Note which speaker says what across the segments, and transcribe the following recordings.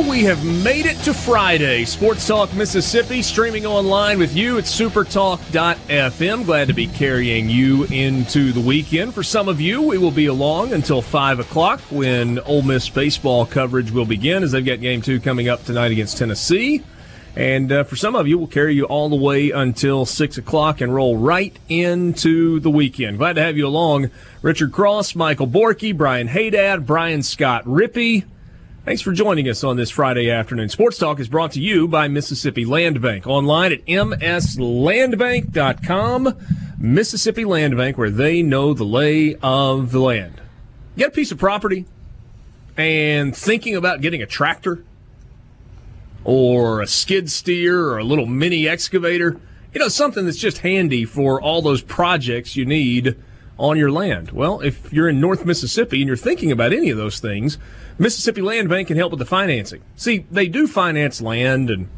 Speaker 1: we have made it to Friday. Sports Talk Mississippi streaming online with you at supertalk.fm. Glad to be carrying you into the weekend. For some of you, we will be along until 5 o'clock when Ole Miss baseball coverage will begin as they've got game two coming up tonight against Tennessee. And uh, for some of you, we'll carry you all the way until 6 o'clock and roll right into the weekend. Glad to have you along. Richard Cross, Michael Borky, Brian Haydad, Brian Scott Rippey. Thanks for joining us on this Friday afternoon. Sports Talk is brought to you by Mississippi Land Bank. Online at mslandbank.com. Mississippi Land Bank, where they know the lay of the land. Get a piece of property and thinking about getting a tractor or a skid steer or a little mini excavator. You know, something that's just handy for all those projects you need on your land. Well, if you're in North Mississippi and you're thinking about any of those things, Mississippi Land Bank can help with the financing. See, they do finance land and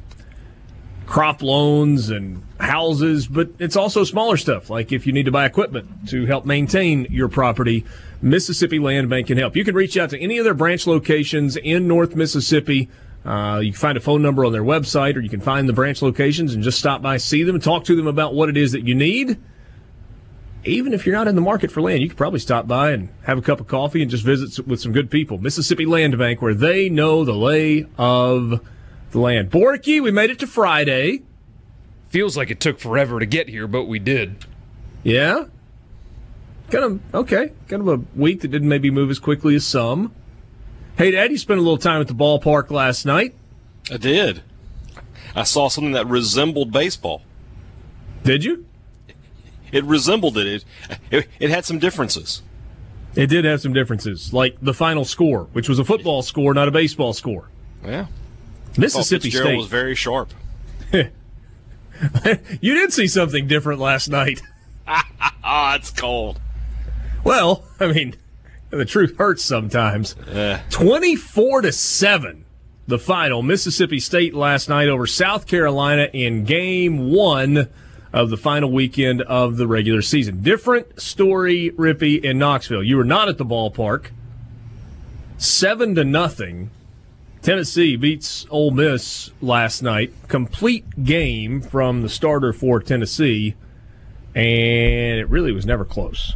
Speaker 1: crop loans and houses, but it's also smaller stuff, like if you need to buy equipment to help maintain your property. Mississippi Land Bank can help. You can reach out to any of their branch locations in North Mississippi. Uh, you can find a phone number on their website, or you can find the branch locations and just stop by, see them, talk to them about what it is that you need even if you're not in the market for land, you could probably stop by and have a cup of coffee and just visit with some good people. Mississippi Land Bank, where they know the lay of the land. Borky, we made it to Friday.
Speaker 2: Feels like it took forever to get here, but we did.
Speaker 1: Yeah? Kind of, okay. Kind of a week that didn't maybe move as quickly as some. Hey, Dad, you spent a little time at the ballpark last night.
Speaker 3: I did. I saw something that resembled baseball.
Speaker 1: Did you?
Speaker 3: It resembled it. It, it. it had some differences.
Speaker 1: It did have some differences, like the final score, which was a football score, not a baseball score.
Speaker 3: Yeah.
Speaker 1: Mississippi State
Speaker 3: was very sharp.
Speaker 1: you did see something different last night.
Speaker 3: Ah, it's cold.
Speaker 1: Well, I mean, the truth hurts sometimes.
Speaker 3: Uh.
Speaker 1: 24 to 7 the final Mississippi State last night over South Carolina in game 1 of the final weekend of the regular season. Different story, Rippy, in Knoxville. You were not at the ballpark. Seven to nothing. Tennessee beats Ole Miss last night. Complete game from the starter for Tennessee, and it really was never close.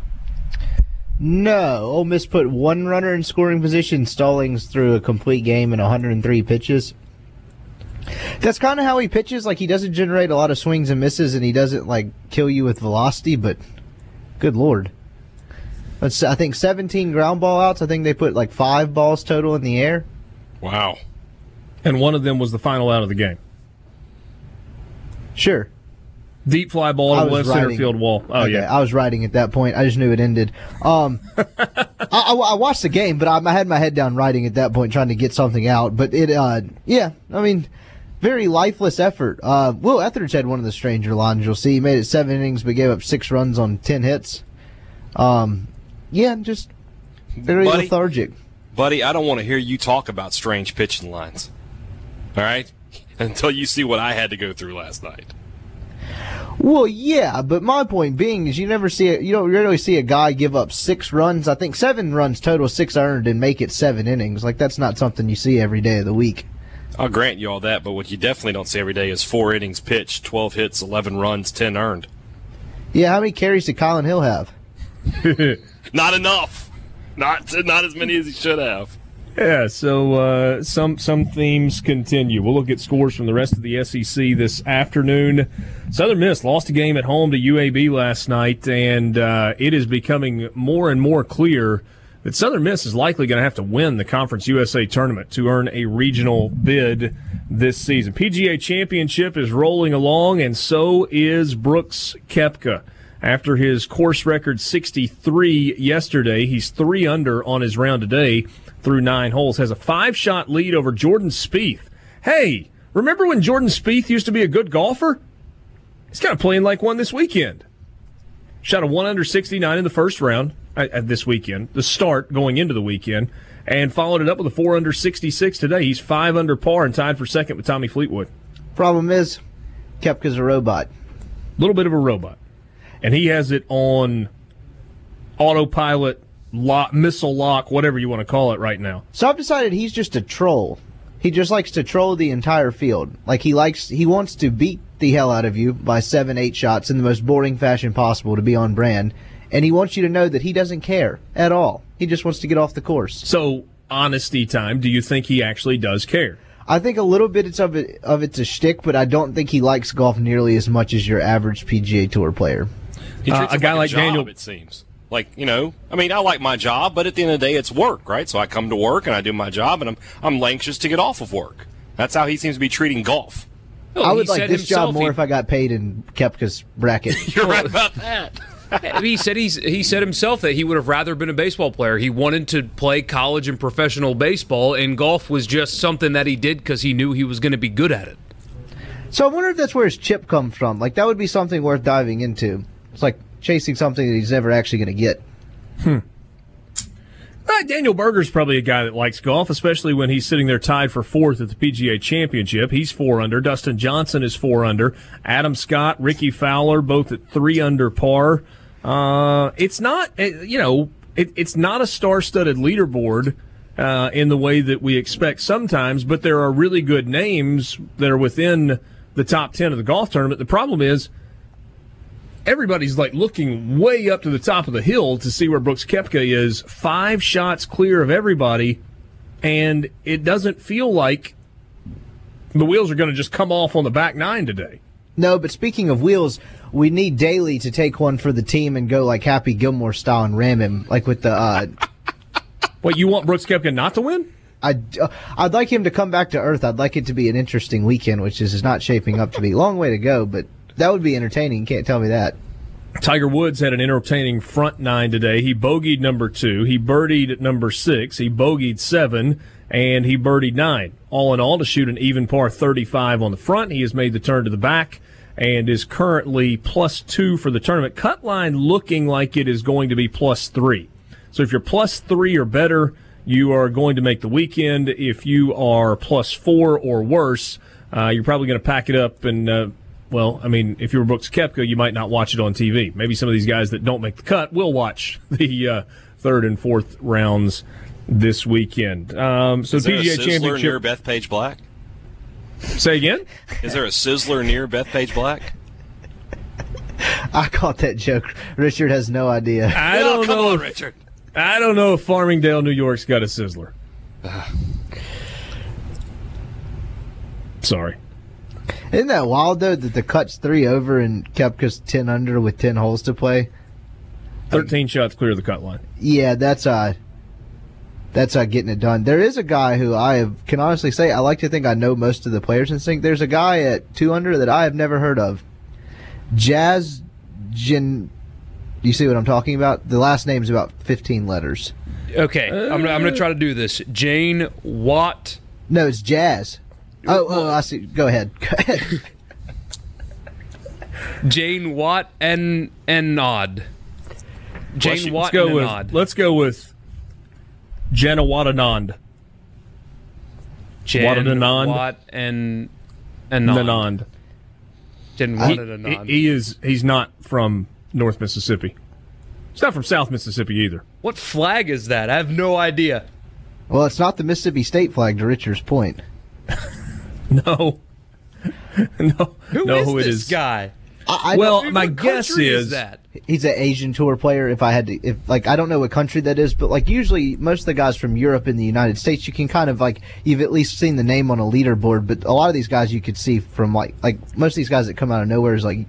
Speaker 4: No, Ole Miss put one runner in scoring position. Stallings threw a complete game in 103 pitches. That's kind of how he pitches. Like he doesn't generate a lot of swings and misses, and he doesn't like kill you with velocity. But good lord, Let's, I think 17 ground ball outs. I think they put like five balls total in the air.
Speaker 3: Wow.
Speaker 1: And one of them was the final out of the game.
Speaker 4: Sure.
Speaker 1: Deep fly ball to the left center field wall. Oh
Speaker 4: okay,
Speaker 1: yeah,
Speaker 4: I was writing at that point. I just knew it ended. Um, I, I, I, watched the game, but I, I, had my head down writing at that point, trying to get something out. But it, uh, yeah, I mean, very lifeless effort. Uh, Will Ethridge had one of the stranger lines you'll see. He made it seven innings, but gave up six runs on ten hits. Um, yeah, just very
Speaker 3: buddy,
Speaker 4: lethargic.
Speaker 3: Buddy, I don't want to hear you talk about strange pitching lines. All right, until you see what I had to go through last night.
Speaker 4: Well, yeah, but my point being is you never see. You don't rarely see a guy give up six runs. I think seven runs total, six earned, and make it seven innings. Like that's not something you see every day of the week.
Speaker 3: I'll grant you all that, but what you definitely don't see every day is four innings pitched, 12 hits, 11 runs, 10 earned.
Speaker 4: Yeah, how many carries did Kylin Hill have?
Speaker 3: Not enough. Not not as many as he should have.
Speaker 1: Yeah, so uh, some some themes continue. We'll look at scores from the rest of the SEC this afternoon. Southern Miss lost a game at home to UAB last night, and uh, it is becoming more and more clear that Southern Miss is likely going to have to win the Conference USA tournament to earn a regional bid this season. PGA Championship is rolling along, and so is Brooks Koepka. After his course record 63 yesterday, he's three under on his round today through nine holes. Has a five shot lead over Jordan Spieth. Hey, remember when Jordan Spieth used to be a good golfer? He's kind of playing like one this weekend. Shot a one under 69 in the first round uh, uh, this weekend, the start going into the weekend, and followed it up with a four under 66 today. He's five under par and tied for second with Tommy Fleetwood.
Speaker 4: Problem is, Koepka's a robot.
Speaker 1: A little bit of a robot. And he has it on autopilot, lock, missile lock, whatever you want to call it right now.
Speaker 4: So I've decided he's just a troll. He just likes to troll the entire field. Like he likes, he wants to beat the hell out of you by seven, eight shots in the most boring fashion possible to be on brand. And he wants you to know that he doesn't care at all. He just wants to get off the course.
Speaker 1: So, honesty time. Do you think he actually does care?
Speaker 4: I think a little bit it's of it of it's a shtick, but I don't think he likes golf nearly as much as your average PGA Tour player.
Speaker 3: He
Speaker 1: Uh, a guy like
Speaker 3: job,
Speaker 1: Daniel-
Speaker 3: it seems. Like you know, I mean, I like my job, but at the end of the day, it's work, right? So I come to work and I do my job, and I'm I'm anxious to get off of work. That's how he seems to be treating golf.
Speaker 2: Well,
Speaker 4: I would like
Speaker 2: said
Speaker 4: this job more
Speaker 2: he-
Speaker 4: if I got paid in Koepka's bracket.
Speaker 3: You're right about that.
Speaker 2: he said he's he said himself that he would have rather been a baseball player. He wanted to play college and professional baseball, and golf was just something that he did because he knew he was going to be good at it.
Speaker 4: so I wonder if that's where his chip comes from. Like that would be something worth diving into. It's like chasing something that he's never actually going to get.
Speaker 1: Uh, Daniel Berger's probably a guy that likes golf, especially when he's sitting there tied for fourth at the PGA Championship. He's four under. Dustin Johnson is four under. Adam Scott, Rickie Fowler, both at three under par. Uh, it's not, uh, you know, it, it's not a star-studded leaderboard uh, in the way that we expect sometimes, but there are really good names that are within the top ten of the golf tournament. The problem is everybody's like looking way up to the top of the hill to see where Brooks Koepka is, five shots clear of everybody, and it doesn't feel like the wheels are going to just come off on the back nine today.
Speaker 4: No, but speaking of wheels, we need Daly to take one for the team and go like Happy Gilmore style and ram him like with the. Uh,
Speaker 1: What you want Brooks Koepka not to win?
Speaker 4: I'd, uh, I'd like him to come back to earth. I'd like it to be an interesting weekend, which is not shaping up to be. Long way to go, but that would be entertaining. Can't tell me that.
Speaker 1: Tiger Woods had an entertaining front nine today. He bogeyed number two, he birdied at number six, he bogeyed seven, and he birdied nine. All in all, to shoot an even par 35 on the front, he has made the turn to the back and is currently plus two for the tournament. Cut line looking like it is going to be plus three. So if you're plus three or better, you are going to make the weekend. If you are plus four or worse, uh, you're probably going to pack it up and. Uh, well, I mean, if you were Brooks Koepka, you might not watch it on TV. Maybe some of these guys that don't make the cut will watch the uh, third and fourth rounds this weekend. Um, so
Speaker 3: Is there a
Speaker 1: PGA Championship.
Speaker 3: near Bethpage Black?
Speaker 1: Say again.
Speaker 3: Is there a sizzler near Bethpage Black?
Speaker 4: I caught that joke. Richard has no idea.
Speaker 1: I
Speaker 3: Oh,
Speaker 1: don't
Speaker 3: come
Speaker 1: know.
Speaker 3: on,
Speaker 1: if-
Speaker 3: Richard.
Speaker 1: I don't know if Farmingdale, New York's got a sizzler. Sorry.
Speaker 4: Isn't that wild though that the cut's three over and kept Koepka's ten under with ten holes to play?
Speaker 1: 13 shots clear of the cut line.
Speaker 4: Yeah, that's uh that's uh getting it done. There is a guy who I have, can honestly say I like to think I know most of the players in sync. There's a guy at two under that I have never heard of. Jazz Jin you see what I'm talking about? The last name's about fifteen letters.
Speaker 2: Okay, I'm, gonna- I'm going to try to do this. Jane Watt.
Speaker 4: No, it's Jazz. Oh, oh, I see. Go ahead. Go ahead.
Speaker 2: Jane Watt and and Nod. Jane
Speaker 3: Bless.
Speaker 2: Watt
Speaker 1: Let's go
Speaker 2: and
Speaker 1: with
Speaker 2: Nod.
Speaker 1: let's go with Jenna Watanand.
Speaker 2: Jan
Speaker 1: Watt and Anand.
Speaker 2: Watt and and Didn't
Speaker 1: He,
Speaker 2: want it a non.
Speaker 1: he- he is. He's not from North Mississippi. He's not from South Mississippi either.
Speaker 2: what flag is that? I have no idea.
Speaker 4: Well, it's not the Mississippi State flag, to Richard's point.
Speaker 1: No, no,
Speaker 2: Who
Speaker 1: no.
Speaker 2: is
Speaker 1: who it
Speaker 2: this
Speaker 1: is?
Speaker 2: guy?
Speaker 4: I, I
Speaker 1: Well, my guess
Speaker 2: country
Speaker 1: is,
Speaker 2: that.
Speaker 4: He's an Asian tour player. If I had to, if like I don't know what country that is, but like usually most of the guys from Europe and the United States, you can kind of like you've at least seen the name on a leaderboard. But a lot of these guys you could see from like like most of these guys that come out of nowhere is like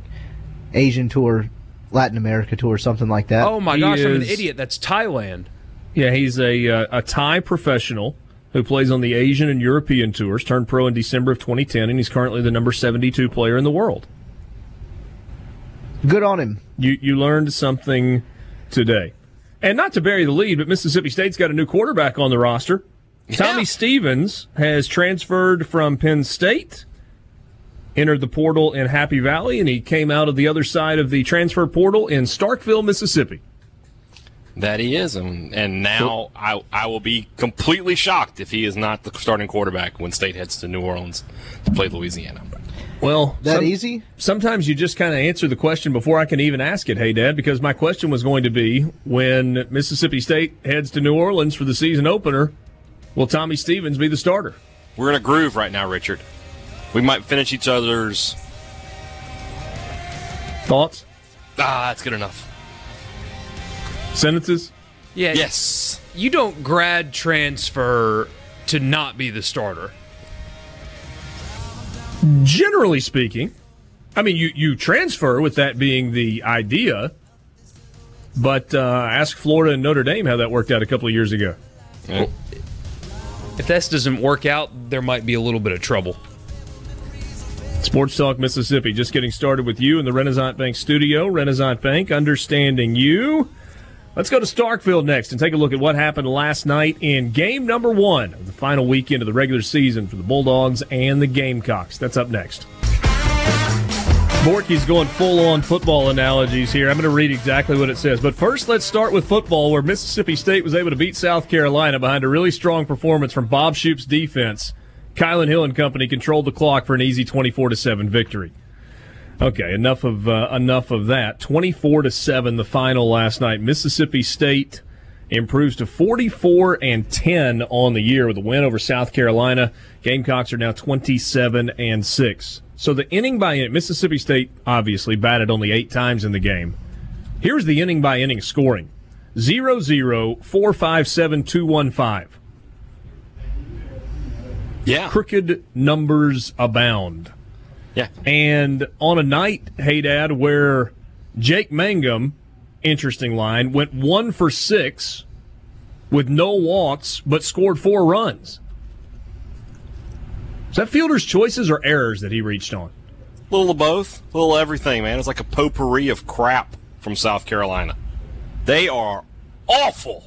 Speaker 4: Asian tour, Latin America tour, something like that.
Speaker 2: Oh my
Speaker 1: He
Speaker 2: gosh, I'm an idiot. That's Thailand.
Speaker 1: Yeah, he's a uh, a Thai professional who plays on the Asian and European tours. Turned pro in December of 2010, and he's currently the number 72 player in the world.
Speaker 4: Good on him.
Speaker 1: You you learned something today, and not to bury the lead, but Mississippi State's got a new quarterback on the roster. Tommy Stevens has transferred from Penn State, entered the portal in Happy Valley, and he came out of the other side of the transfer portal in Starkville, Mississippi.
Speaker 3: That he is, and, and now I I will be completely shocked if he is not the starting quarterback when State heads to New Orleans to play Louisiana.
Speaker 1: Well,
Speaker 4: That
Speaker 1: some-
Speaker 4: easy?
Speaker 1: sometimes you just kind of answer the question before I can even ask it. Hey, Dad, because my question was going to be when Mississippi State heads to New Orleans for the season opener, will Tommy Stevens be the starter?
Speaker 3: We're in a groove right now, Richard. We might finish each other's.
Speaker 1: Thoughts,
Speaker 3: Ah, that's good enough.
Speaker 1: sentences?
Speaker 2: Yeah.
Speaker 3: Yes.
Speaker 2: You don't grad transfer to not be the starter.
Speaker 1: Generally speaking, I mean, you, you transfer with that being the idea, but uh, ask Florida and Notre Dame how that worked out a couple of years ago.
Speaker 2: If this doesn't work out, there might be a little bit of trouble.
Speaker 1: Sports Talk Mississippi, just getting started with you in the Renaissance Bank studio. Renaissance Bank, understanding you. Let's go to Starkville next and take a look at what happened last night in game number one of the final weekend of the regular season for the Bulldogs and the Gamecocks. That's up next. Borky's going full on football analogies here. I'm going to read exactly what it says. But first, let's start with football, where Mississippi State was able to beat South Carolina behind a really strong performance from Bob Shoop's defense. Kylin Hill and company controlled the clock for an easy 24 to 7 victory. Okay, enough of uh, enough of that. 24 to 7 the final last night. Mississippi State improves to 44 and 10 on the year with a win over South Carolina. Gamecocks are now 27 and 6. So the inning by inning, Mississippi State obviously batted only 8 times in the game. Here's the inning by inning scoring. 0-0 4-5-7-2-1-5.
Speaker 3: Yeah.
Speaker 1: Crooked numbers abound.
Speaker 3: Yeah.
Speaker 1: And on a night, hey dad, where Jake Mangum, interesting line, went one for six with no walks, but scored four runs. Is that fielder's choices or errors that he reached on?
Speaker 3: A little of both, a little of everything, man. It's like a potpourri of crap from South Carolina. They are awful.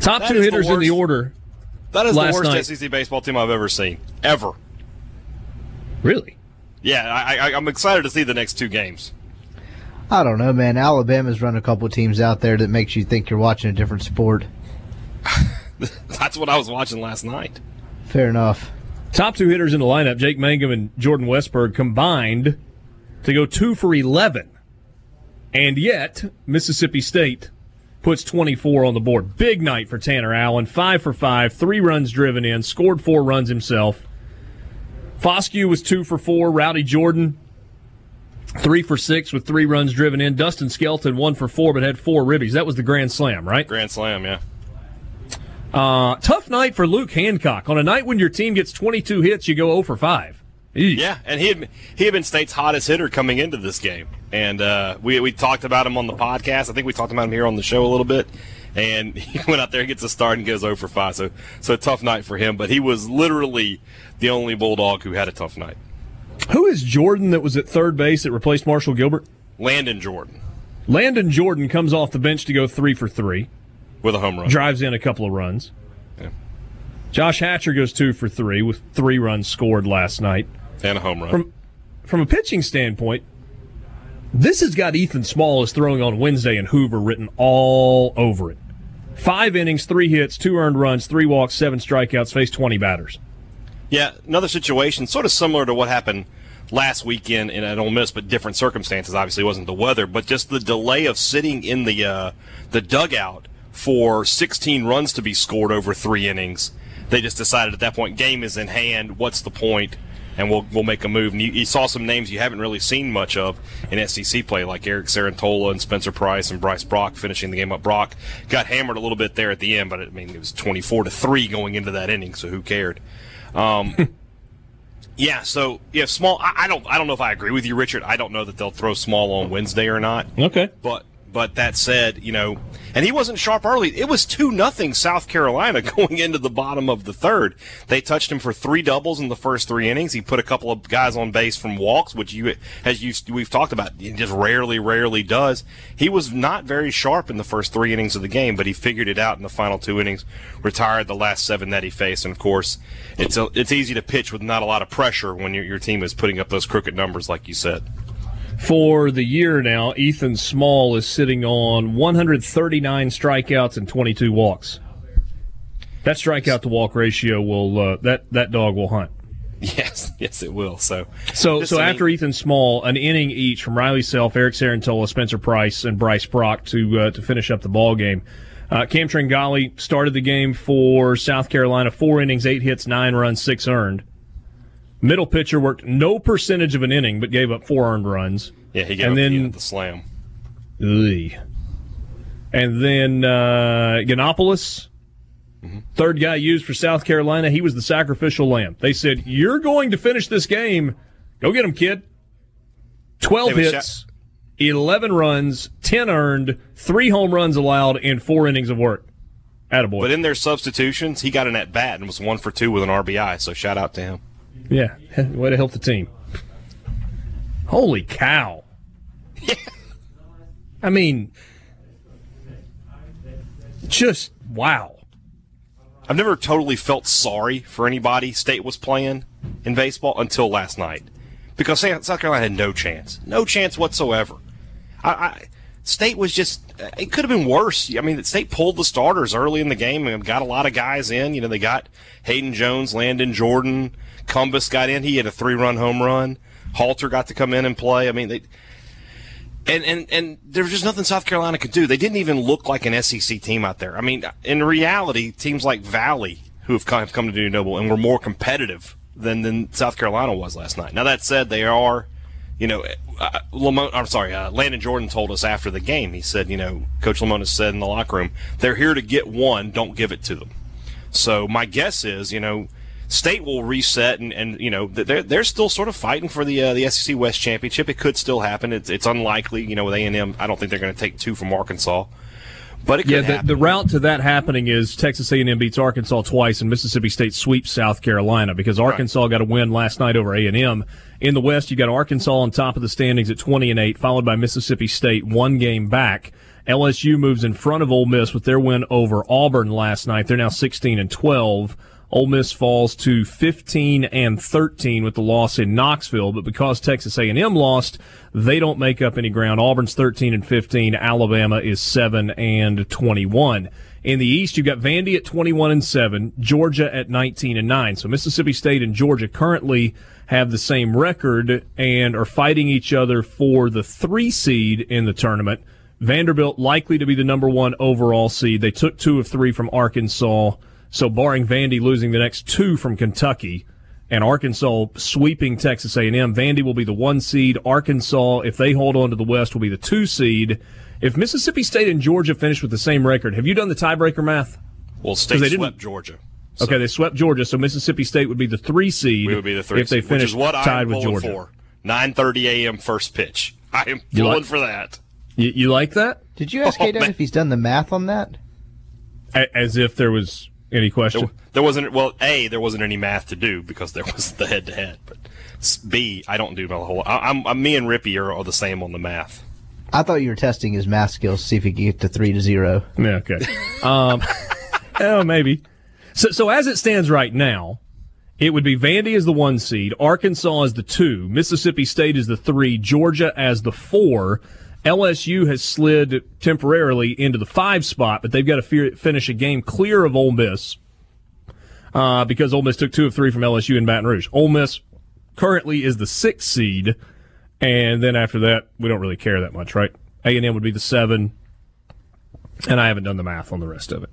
Speaker 1: Top
Speaker 3: That
Speaker 1: two
Speaker 3: is the
Speaker 1: hitters in the order.
Speaker 3: That is
Speaker 1: Last
Speaker 3: the worst
Speaker 1: night.
Speaker 3: SEC baseball team I've ever seen, ever.
Speaker 1: Really?
Speaker 3: Yeah, I, I, I'm excited to see the next two games.
Speaker 4: I don't know, man. Alabama's run a couple teams out there that makes you think you're watching a different sport.
Speaker 3: That's what I was watching last night.
Speaker 4: Fair enough.
Speaker 1: Top two hitters in the lineup, Jake Mangum and Jordan Westburg, combined to go two for 11. And yet, Mississippi State puts 24 on the board. Big night for Tanner Allen. Five for five, three runs driven in, scored four runs himself. Foscue was two for four. Rowdy Jordan, three for six with three runs driven in. Dustin Skelton, one for four, but had four ribbies. That was the grand slam, right?
Speaker 3: Grand Slam, yeah.
Speaker 1: Uh, tough night for Luke Hancock. On a night when your team gets 22 hits, you go 0 for 5. Eesh.
Speaker 3: Yeah, and he had he had been State's hottest hitter coming into this game, and uh, we we talked about him on the podcast. I think we talked about him here on the show a little bit, and he went out there and gets a start and goes 0 for 5. So so a tough night for him, but he was literally the only Bulldog who had a tough night.
Speaker 1: Who is Jordan that was at third base that replaced Marshall Gilbert?
Speaker 3: Landon Jordan
Speaker 1: Landon Jordan comes off the bench to go 3 for 3,
Speaker 3: with a home run.
Speaker 1: drives in a couple of runs.
Speaker 3: Yeah.
Speaker 1: Josh Hatcher goes 2 for 3 with 3 runs scored last night.
Speaker 3: and a home run.
Speaker 1: From from a pitching standpoint, this has got Ethan Small as throwing on Wednesday and Hoover written all over it. Five innings, three hits, two earned runs, three walks, seven strikeouts, faced 20 batters.
Speaker 3: Yeah, another situation sort of similar to what happened last weekend in at Ole Miss, but different circumstances. Obviously, it wasn't the weather, but just the delay of sitting in the uh, the dugout for 16 runs to be scored over three innings. They just decided at that point, game is in hand. What's the point? And we'll we'll make a move. And you, you saw some names you haven't really seen much of in SEC play, like Eric Cerantola and Spencer Price and Bryce Brock finishing the game up. Brock got hammered a little bit there at the end, but I mean it was 24 to three going into that inning, so who cared? Um, Yeah, so yeah, small. I, I, don't. I don't know if I agree with you, Richard. I don't know that they'll throw small on Wednesday or not.
Speaker 1: Okay,
Speaker 3: but but that said, you know, and he wasn't sharp early. It was two nothing South Carolina going into the bottom of the third. They touched him for three doubles in the first three innings. He put a couple of guys on base from walks, which you as you we've talked about, he just rarely, rarely does. He was not very sharp in the first three innings of the game, but he figured it out in the final two innings. Retired the last seven that he faced, and of course, it's a, it's easy to pitch with not a lot of pressure when your your team is putting up those crooked numbers, like you said.
Speaker 1: For the year now, Ethan Small is sitting on 139 strikeouts and 22 walks. That strikeout to walk ratio will uh, that that dog will hunt.
Speaker 3: Yes, yes, it will. So,
Speaker 1: so, so after mean, Ethan Small, an inning each from Riley Self, Eric Cerantola, Spencer Price, and Bryce Brock to uh, to finish up the ball game. Uh, Cam Tringali started the game for South Carolina, four innings, eight hits, nine runs, six earned. Middle pitcher worked no percentage of an inning, but gave up four earned runs.
Speaker 3: Yeah, he gave and then, the, slam.
Speaker 1: Ugh. And then uh, Ganopoulos, mm-hmm. third guy used for South Carolina, he was the sacrificial lamb. They said, You're going to finish this game. Go get him, kid. 12 hits, 11 runs, 10 earned, three home runs allowed, and four innings of work. Attaboy.
Speaker 3: But in their substitutions, he got an at bat and was one for two with an RBI, so shout out to him.
Speaker 1: Yeah, way to help the team. Holy cow! I mean, just wow.
Speaker 3: I've never totally felt sorry for anybody State was playing in baseball until last night, because South Carolina had no chance, no chance whatsoever. I, I State was just uh, it could have been worse. I mean, State pulled the starters early in the game and got a lot of guys in. You know, they got Hayden Jones, Landon Jordan, Cumbest got in. He had a three run home run. Halter got to come in and play. I mean, they, and, and, and there was just nothing South Carolina could do. They didn't even look like an SEC team out there. I mean, in reality, teams like Valley, who have come, to Dudy Noble and were more competitive than, than South Carolina was last night. Now, that said, they are, you know, uh, Lamont, I'm sorry, uh, Landon Jordan told us after the game, he said, you know, Coach Lemonis said in the locker room, they're here to get one, don't give it to them. So my guess is, you know, State will reset, and, and you know they're they're still sort of fighting for the uh, the SEC West championship. It could still happen. It's it's unlikely. You know, with A and M, I don't think they're going to take two from Arkansas. But
Speaker 1: yeah, the, the, route to that happening is Texas A&M beats Arkansas twice, and Mississippi State sweeps South Carolina because Arkansas right. got a win last night over A&M. In the West, you got Arkansas on top of the standings at 20 and 8, followed by Mississippi State, one game back. LSU moves in front of Ole Miss with their win over Auburn last night. They're now 16 and 12. Ole Miss falls to 15 and 13 with the loss in Knoxville, but because Texas A&M lost, they don't make up any ground. Auburn's 13 and 15, Alabama is 7 and 21. In the East, you've got Vandy at 21 and 7, Georgia at 19 and 9. So Mississippi State and Georgia currently have the same record and are fighting each other for the 3 seed in the tournament. Vanderbilt likely to be the number 1 overall seed. They took 2 of 3 from Arkansas. So barring Vandy losing the next two from Kentucky and Arkansas sweeping Texas A&M, Vandy will be the one seed. Arkansas, if they hold on to the West, will be the two seed. If Mississippi State and Georgia finish with the same record, have you done the tiebreaker math?
Speaker 3: Well, State they swept Georgia.
Speaker 1: So. Okay, they swept Georgia, so Mississippi State would be the three seed.
Speaker 3: We would be the three
Speaker 1: if they finish tied with Georgia. For.
Speaker 3: 9:30 a.m. first pitch. I am pulling like, for that.
Speaker 1: You, you, like that?
Speaker 4: Did you ask oh, if he's done the math on that?
Speaker 1: As if there was any question?
Speaker 3: There, there, wasn't. Well, a there wasn't any math to do because there was the head to head. But b I don't do the whole. I, am I'm, me and Rippy are, are the same on the math.
Speaker 4: I thought you were testing his math skills to see if he could get to three to zero.
Speaker 1: Yeah. Okay. um, oh, maybe. So so as it stands right now. It would be Vandy as the one seed, Arkansas as the two, Mississippi State as the three, Georgia as the four. LSU has slid temporarily into the five spot, but they've got to finish a game clear of Ole Miss uh, because Ole Miss took two of three from LSU in Baton Rouge. Ole Miss currently is the sixth seed, and then after that, we don't really care that much, right? A and M would be the seven, and I haven't done the math on the rest of it.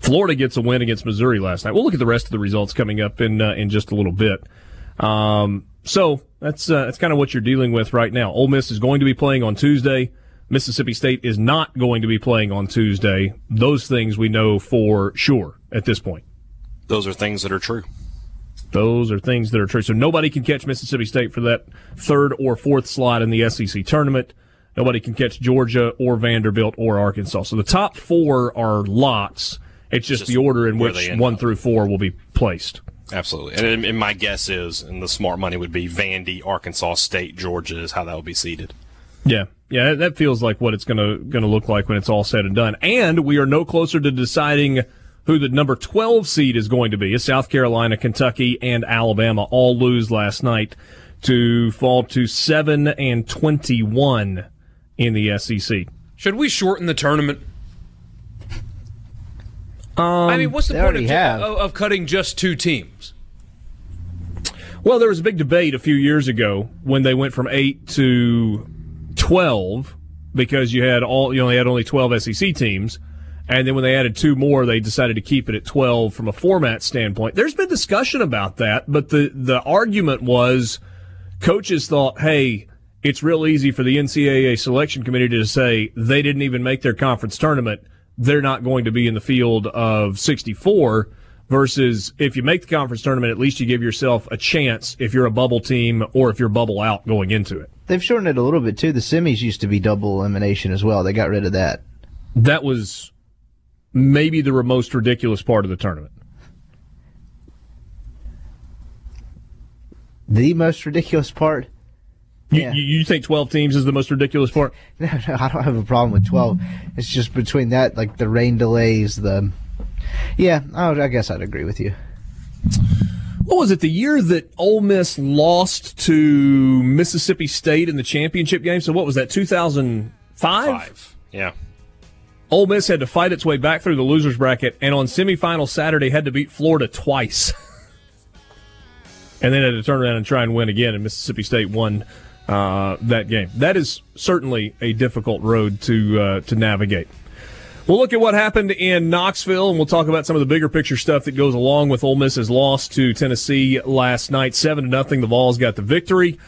Speaker 1: Florida gets a win against Missouri last night. We'll look at the rest of the results coming up in uh, in just a little bit. Um, so that's uh, that's kind of what you're dealing with right now. Ole Miss is going to be playing on Tuesday. Mississippi State is not going to be playing on Tuesday. Those things we know for sure at this point.
Speaker 3: Those are things that are true.
Speaker 1: Those are things that are true. So nobody can catch Mississippi State for that third or fourth slot in the SEC tournament. Nobody can catch Georgia or Vanderbilt or Arkansas. So the top four are lots. It's just, just the order in which one through four will be placed.
Speaker 3: Absolutely. And, and, my guess is, and the smart money would be Vandy, Arkansas State, Georgia is how that will be seeded.
Speaker 1: Yeah. Yeah, that feels like what it's going to going to look like when it's all said and done. And we are no closer to deciding who the number 12 seed is going to be. South Carolina, Kentucky, and Alabama all lose last night to fall to 7 and 21 in the SEC.
Speaker 2: Should we shorten the tournament? Um, I mean, what's the point of, of, of cutting just two teams?
Speaker 1: Well, there was a big debate a few years ago when they went from eight to twelve because you had all you only had only twelve SEC teams, and then when they added two more, they decided to keep it at twelve from a format standpoint. There's been discussion about that, but the the argument was coaches thought, hey. It's real easy for the NCAA selection committee to say they didn't even make their conference tournament they're not going to be in the field of 64 versus if you make the conference tournament, at least you give yourself a chance if you're a bubble team or if you're bubble out going into it.
Speaker 4: They've shortened it a little bit too. The semis used to be double elimination as well. They got rid of that.
Speaker 1: That was maybe the most ridiculous part of the tournament.
Speaker 4: The most ridiculous part?
Speaker 1: You, you, think 12 teams is the most ridiculous part?
Speaker 4: No, no, I don't have a problem with 12. It's just between that, like the rain delays, the. Yeah, I guess I'd agree with you.
Speaker 1: What was it? The year that Ole Miss lost to Mississippi State in the championship game? So what was that, 2005?
Speaker 3: Five. Yeah.
Speaker 1: Ole Miss had to fight its way back through the losers bracket, and on semifinal Saturday had to beat Florida twice. and then had to turn around and try and win again, and Mississippi State won uh, that game. That is certainly a difficult road to uh, to navigate. We'll look at what happened in Knoxville, and we'll talk about some of the bigger picture stuff that goes along with Ole Miss's loss to Tennessee last night, seven to nothing. The Vols got the victory.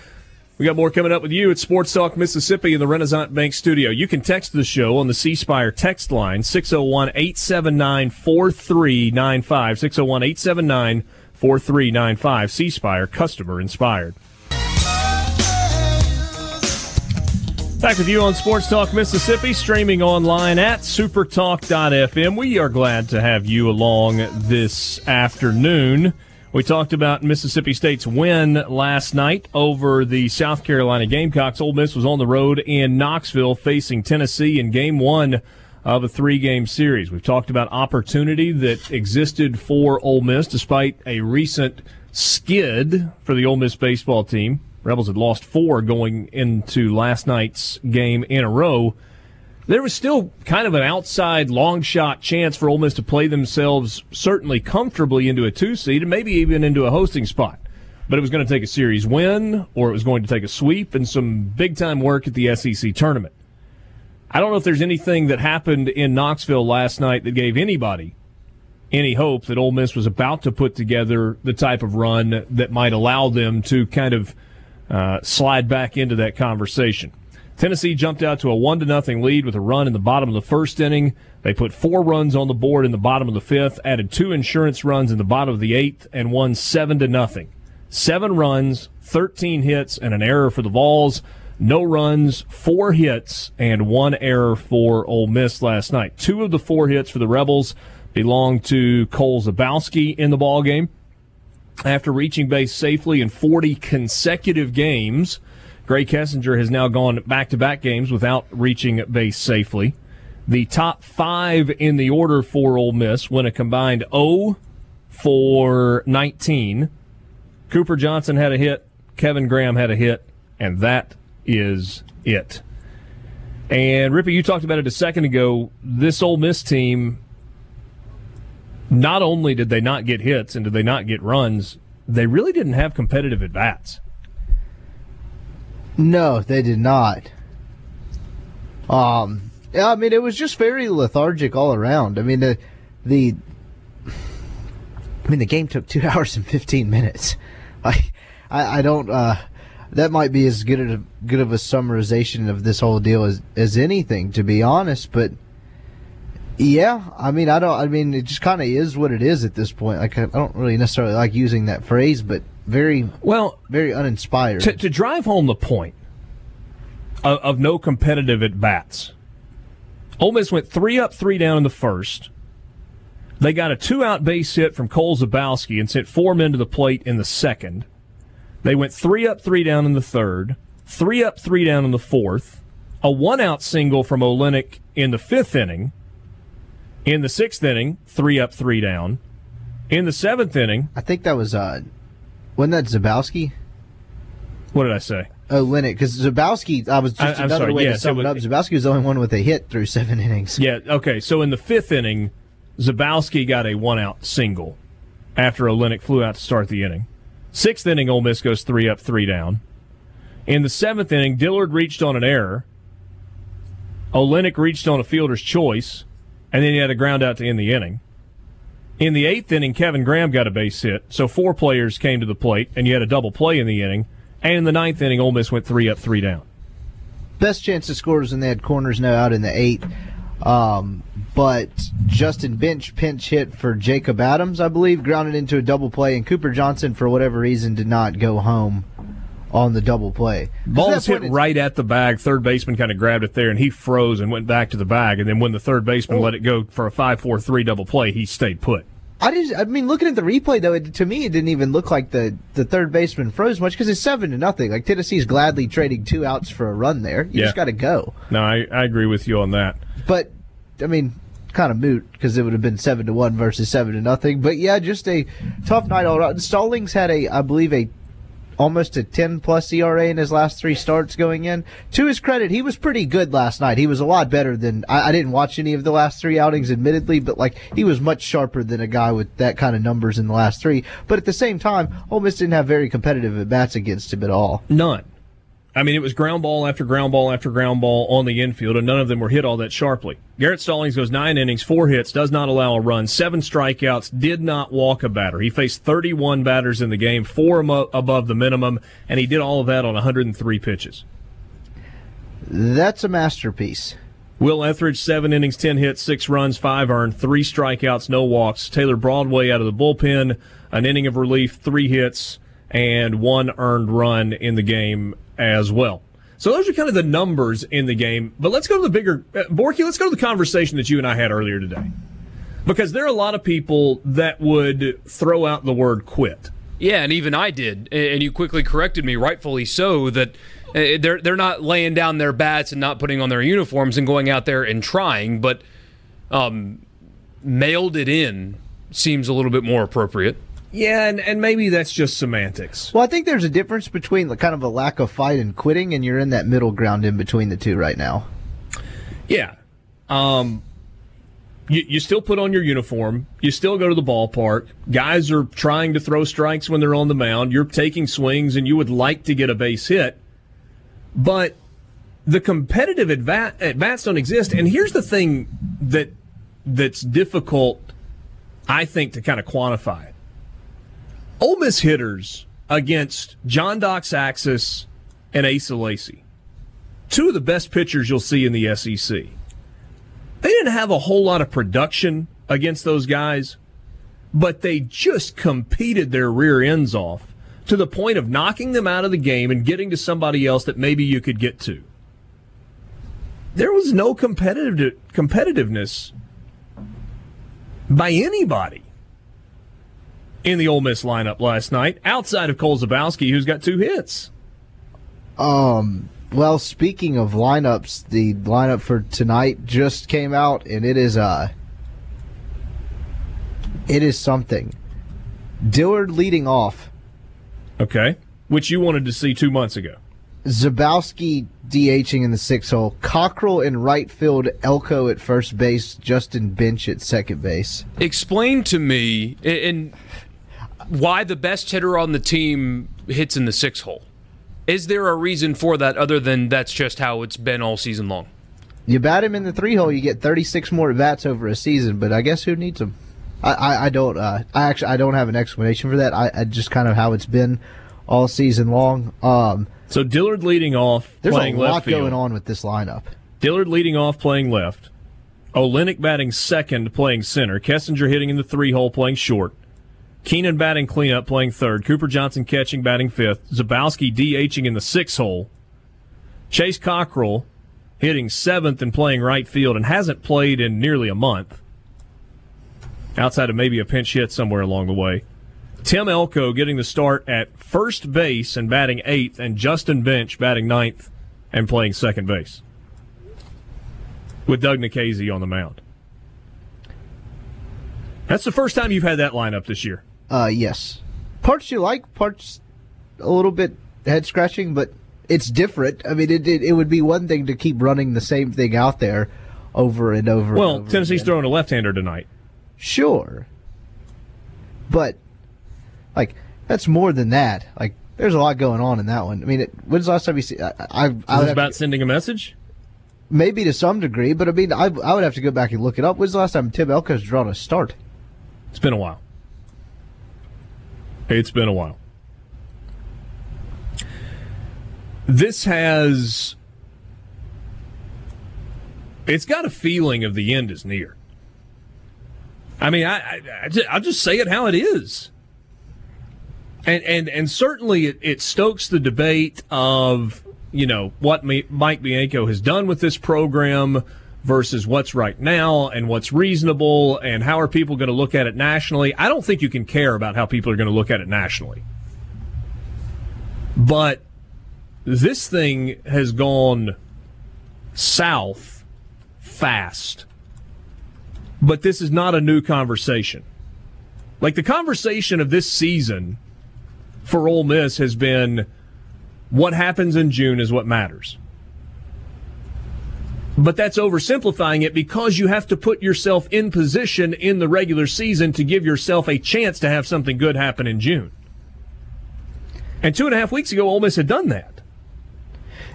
Speaker 1: We got more coming up with you at Sports Talk Mississippi in the Renaissance Bank studio. You can text the show on the C Spire text line 601 879 4395. 601 879 4395. C Spire, customer inspired. Back with you on Sports Talk Mississippi, streaming online at supertalk.fm. We are glad to have you along this afternoon. We talked about Mississippi State's win last night over the South Carolina Gamecocks. Ole Miss was on the road in Knoxville facing Tennessee in game one of a three game series. We've talked about opportunity that existed for Ole Miss despite a recent skid for the Ole Miss baseball team. Rebels had lost four going into last night's game in a row. There was still kind of an outside long shot chance for Ole Miss to play themselves certainly comfortably into a two seed and maybe even into a hosting spot. But it was going to take a series win or it was going to take a sweep and some big time work at the SEC tournament. I don't know if there's anything that happened in Knoxville last night that gave anybody any hope that Ole Miss was about to put together the type of run that might allow them to kind of uh, slide back into that conversation. Tennessee jumped out to a one to nothing lead with a run in the bottom of the first inning. They put four runs on the board in the bottom of the fifth, added two insurance runs in the bottom of the eighth, and won seven to nothing. Seven runs, thirteen hits, and an error for the Vols. No runs, four hits, and one error for Ole Miss last night. Two of the four hits for the Rebels belonged to Cole Zabowski in the ball game after reaching base safely in 40 consecutive games. Grae Kessinger has now gone back to back games without reaching base safely. The top five in the order for Ole Miss went a combined 0 for 19. Cooper Johnson had a hit, Kevin Graham had a hit, and that is it. And Rippy, you talked about it a second ago. This Ole Miss team not only did they not get hits and did they not get runs, they really didn't have competitive at bats.
Speaker 4: No, they did not. Um, I mean, it was just very lethargic all around. I mean, the the I mean, the game took two hours and fifteen minutes. I I, I don't. Uh, that might be as good a good of a summarization of this whole deal as as anything, to be honest. But yeah, I mean, I don't. I mean, it just kind of is what it is at this point. Like, I don't really necessarily like using that phrase, but very
Speaker 1: well,
Speaker 4: very uninspired.
Speaker 1: To, to drive home the point of, of no competitive at bats, Ole Miss went three up, three down in the first. They got a two out base hit from Cole Zabowski and sent four men to the plate in the second. They went three up, three down in the third, three up, three down in the fourth, a one out single from Olenek in the fifth inning. In the sixth inning, three up, three down. In the seventh inning,
Speaker 4: I think that was uh, wasn't that Zabowski?
Speaker 1: What did I say?
Speaker 4: Oh, Linnet, because Zabowski, I was just
Speaker 1: I,
Speaker 4: another
Speaker 1: sorry,
Speaker 4: way to sum
Speaker 1: so
Speaker 4: it up. Zabowski was the only one with a hit through seven innings.
Speaker 1: Yeah, okay. So in the fifth inning, Zabowski got a one out single after Olenek flew out to start the inning. Sixth inning, Ole Miss goes three up, three down. In the seventh inning, Dillard reached on an error. Olenek reached on a fielder's choice, and then he had a ground out to end the inning. In the eighth inning, Kevin Graham got a base hit, so four players came to the plate, and you had a double play in the inning. And in the ninth inning, Ole Miss went three up, three down.
Speaker 4: Best chance to score was when they had corners no out in the eighth. Um, but Justin Bench pinch hit for Jacob Adams, I believe, grounded into a double play, and Cooper Johnson, for whatever reason, did not go home on the double play.
Speaker 1: Ball was hit right at the bag. Third baseman kind of grabbed it there, and he froze and went back to the bag. And then when the third baseman oh. let it go for a five-four-three double play, he stayed put.
Speaker 4: I just, I mean, looking at the replay though, it, to me, it didn't even look like the, the third baseman froze much because it's seven to nothing. Like Tennessee's gladly trading two outs for a run there. You
Speaker 1: Yeah.
Speaker 4: just got to go.
Speaker 1: No, I, I agree with you on that.
Speaker 4: But I mean, kind of moot because it would have been seven to one versus seven to nothing. But yeah, just a tough night all around. Stallings had a, I believe, a almost a 10 plus ERA in his last three starts going in. To his credit, he was pretty good last night. He was a lot better than I, I didn't watch any of the last three outings, admittedly, but like he was much sharper than a guy with that kind of numbers in the last three. But at the same time, Ole Miss didn't have very competitive at bats against him at all.
Speaker 1: None. I mean, it was ground ball after ground ball after ground ball on the infield, and none of them were hit all that sharply. Garrett Stallings goes nine innings, four hits, does not allow a run, seven strikeouts, did not walk a batter. He faced 31 batters in the game, four above the minimum, and he did all of that on 103 pitches.
Speaker 4: That's a masterpiece.
Speaker 1: Will Ethridge, seven innings, 10 hits, six runs, five earned, three strikeouts, no walks. Taylor Broadway out of the bullpen, an inning of relief, three hits, and one earned run in the game as well. So those are kind of the numbers in the game. But let's go to the bigger, uh, Borky, let's go to the conversation that you and I had earlier today. Because there are a lot of people that would throw out the word quit.
Speaker 2: Yeah, and even I did, and you quickly corrected me, rightfully so, that uh, they're they're not laying down their bats and not putting on their uniforms and going out there and trying, but um, mailed it in seems a little bit more appropriate.
Speaker 1: Yeah, and, and maybe that's just semantics.
Speaker 4: Well, I think there's a difference between the kind of a lack of fight and quitting, and you're in that middle ground in between the two right now.
Speaker 1: Yeah. Um, you, you still put on your uniform. You still go to the ballpark. Guys are trying to throw strikes when they're on the mound. You're taking swings, and you would like to get a base hit. But the competitive at bats don't exist. And here's the thing that that's difficult, I think, to kind of quantify. Ole Miss hitters against John Doxakis and Asa Lacy, two of the best pitchers you'll see in the SEC. They didn't have a whole lot of production against those guys, but they just competed their rear ends off to the point of knocking them out of the game and getting to somebody else that maybe you could get to. There was no competitive competitiveness by anybody in the Ole Miss lineup last night, outside of Cole Zabowski, who's got two hits.
Speaker 4: Um. Well, speaking of lineups, the lineup for tonight just came out, and it is uh, it is something. Dillard leading off.
Speaker 1: Okay. Which you wanted to see two months ago.
Speaker 4: Zabowski DHing in the six hole. Cockrell in right field. Elko at first base. Justin Bench at second base.
Speaker 2: Explain to me, and why the best hitter on the team hits in the six hole. Is there a reason for that other than that's just how it's been all season long?
Speaker 4: You bat him in the three hole, you get 36 more at bats over a season. But I guess who needs them? I, I, I don't. Uh, I actually I don't have an explanation for that. I, I just kind of how it's been all season long. Um,
Speaker 1: so Dillard leading off,
Speaker 4: there's a lot
Speaker 1: left field.
Speaker 4: going on with this lineup.
Speaker 1: Dillard leading off, playing left. Olenek batting second, playing center. Kessinger hitting in the three hole, playing short. Keenan batting cleanup, playing third. Cooper Johnson catching, batting fifth. Zabowski DHing in the six hole. Chase Cockrell hitting seventh and playing right field and hasn't played in nearly a month. Outside of maybe a pinch hit somewhere along the way. Tim Elko getting the start at first base and batting eighth, and Justin Bench batting ninth and playing second base. With Doug Nikhazy on the mound. That's the first time you've had that lineup this year.
Speaker 4: Uh, yes. Parts you like, parts a little bit head scratching, but it's different. I mean, it, it, it would be one thing to keep running the same thing out there over and over.
Speaker 1: Well,
Speaker 4: and over
Speaker 1: Tennessee's
Speaker 4: again.
Speaker 1: throwing a left-hander tonight.
Speaker 4: Sure, but like that's more than that. Like, there's a lot going on in that one. I mean, it, when's the last time you see? I, I, I
Speaker 1: Is this about
Speaker 4: to,
Speaker 1: sending a message?
Speaker 4: maybe to some degree, but I mean, I, I would have to go back and look it up. When's the last time Tim Elko's drawn a start?
Speaker 1: It's been a while. It's been a while. This has. It's got a feeling of the end is near. I mean, I, I, I just, I'll just say it how it is. And, and, and certainly it, it stokes the debate of, you know, what Mi- Mike Bianco has done with this program versus what's right now and what's reasonable and how are people going to look at it nationally. I don't think you can care about how people are going to look at it nationally. But this thing has gone south fast. But this is not a new conversation. Like the conversation of this season for Ole Miss has been what happens in June is what matters. But that's oversimplifying it because you have to put yourself in position in the regular season to give yourself a chance to have something good happen in June. And two and a half weeks ago, Ole Miss had done that.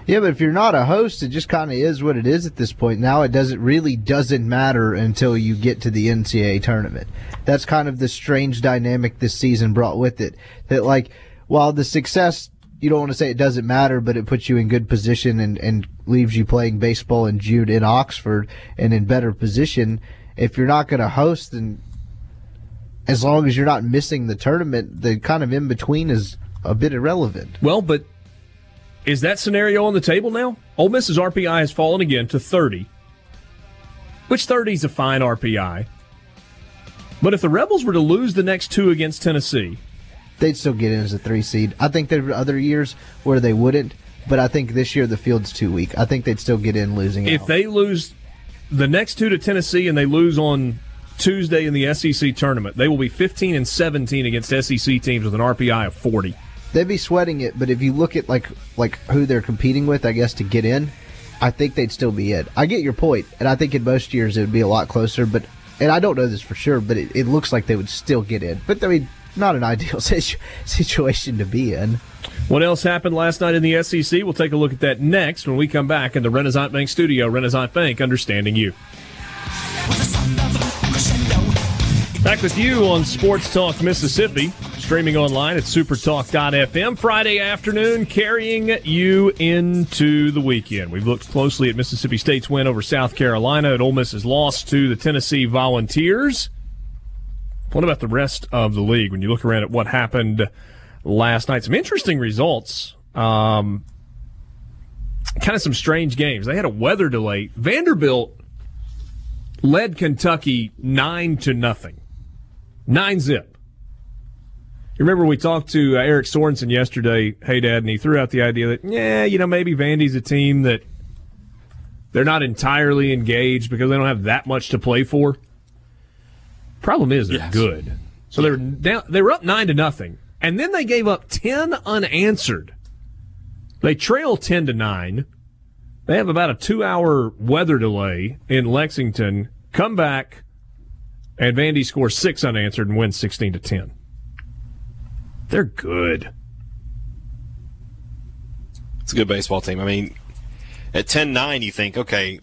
Speaker 4: Yeah, but if you're not a host, it just kind of is what it is at this point. Now it doesn't really doesn't matter until you get to the NCAA tournament. That's kind of the strange dynamic this season brought with it. That like, while the success, you don't want to say it doesn't matter, but it puts you in good position and, and leaves you playing baseball in June in Oxford and in better position. If you're not going to host, then as long as you're not missing the tournament, the kind of in between is a bit irrelevant.
Speaker 1: Well, but is that scenario on the table now? Ole Miss's RPI has fallen again to 30, which 30 is a fine RPI. But if the Rebels were to lose the next two against Tennessee,
Speaker 4: they'd still get in as a three seed. I think there were other years where they wouldn't, but I think this year the field's too weak. I think they'd still get in losing.
Speaker 1: If
Speaker 4: out.
Speaker 1: they lose the next two to Tennessee and they lose on Tuesday in the SEC tournament, they will be 15 and 17 against SEC teams with an RPI of 40.
Speaker 4: They'd be sweating it, but if you look at like like who they're competing with, I guess to get in, I think they'd still be in. I get your point, and I think in most years it would be a lot closer. But and I don't know this for sure, but it, it looks like they would still get in. But I mean, not an ideal situ- situation to be in.
Speaker 1: What else happened last night in the SEC? We'll take a look at that next when we come back in the Renaissance Bank studio. Renaissance Bank, understanding you. Back with you on Sports Talk Mississippi, streaming online at supertalk.fm. Friday afternoon, carrying you into the weekend. We've looked closely at Mississippi State's win over South Carolina, and Ole Miss's loss to the Tennessee Volunteers. What about the rest of the league when you look around at what happened last night? Some interesting results. Um, kind of some strange games. They had a weather delay. Vanderbilt led Kentucky nine to nothing. Nine zip. You remember we talked to uh, Eric Sorensen yesterday, hey dad, and he threw out the idea that, yeah, you know, maybe Vandy's a team that they're not entirely engaged because they don't have that much to play for. Problem is they're
Speaker 5: Yes.
Speaker 1: good. So they were down, they were up nine to nothing, and then they gave up ten unanswered. They trail ten to nine. They have about a two-hour weather delay in Lexington. Come back, and Vandy scores six unanswered and wins sixteen to ten. They're good.
Speaker 3: It's a good baseball team. I mean, at 10-9, you think, okay,